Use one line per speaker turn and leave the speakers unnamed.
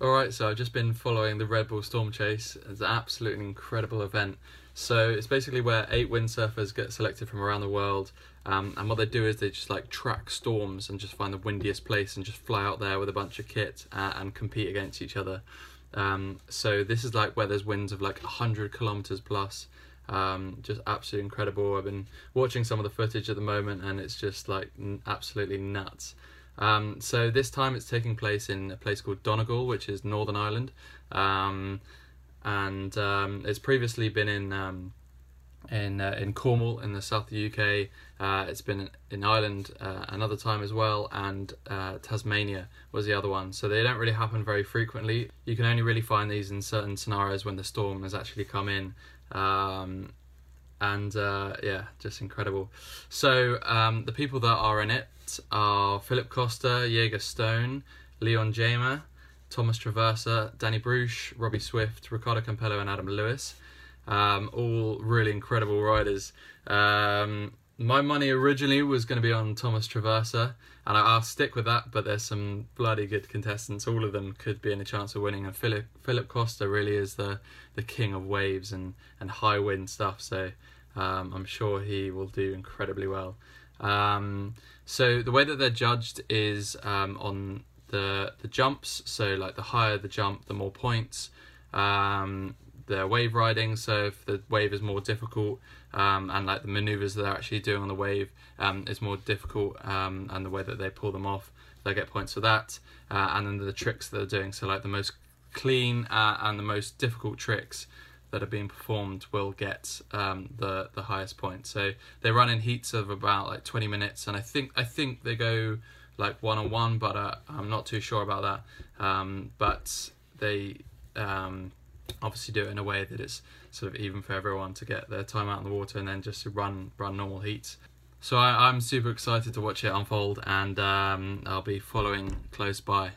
Alright, so I've just been following the Red Bull Storm Chase. It's an absolutely incredible event. So it's basically where eight windsurfers get selected from around the world. Um, and what they do is they just like track storms and just find the windiest place and just fly out there with a bunch of kit uh, and compete against each other. Um, so this is like where there's winds of like 100 kilometers plus. Um, just absolutely incredible. I've been watching some of the footage at the moment and it's just like absolutely nuts. Um, so this time it's taking place in a place called Donegal, which is Northern Ireland, um, and um, it's previously been in um, in uh, in Cornwall in the south of the UK. Uh, it's been in Ireland uh, another time as well, and uh, Tasmania was the other one. So they don't really happen very frequently. You can only really find these in certain scenarios when the storm has actually come in. Um, and uh, yeah, just incredible. So um, the people that are in it are Philip Köster, Jaeger Stone, Leon Jamaer, Thomas Traversa, Dany Bruch, Robby Swift, Ricardo Campello, and Adam Lewis. Um, all really incredible riders. Um, my money originally was going to be on Thomas Traversa, and I, will stick with that. But there's some bloody good contestants. All of them could be in a chance of winning. And Philip Philip Köster really is the the king of waves and and high wind stuff. So um, I'm sure he will do incredibly well. Um, so the way that they're judged is um, on the the jumps. So like the higher the jump, the more points. Um, the wave riding. So if the wave is more difficult, um, and like the maneuvers that they're actually doing on the wave um, is more difficult, um, and the way that they pull them off, they get points for that. Uh, and then the tricks that they're doing. So like the most clean uh, and the most difficult tricks that are being performed will get um, the the highest point. So they run in heats of about like 20 minutes, and I think I think they go like one on one, but uh, I'm not too sure about that. Um, but they um, obviously do it in a way that it's sort of even for everyone to get their time out in the water and then just run run normal heats. So I, am super excited to watch it unfold and um, I'll be following close by.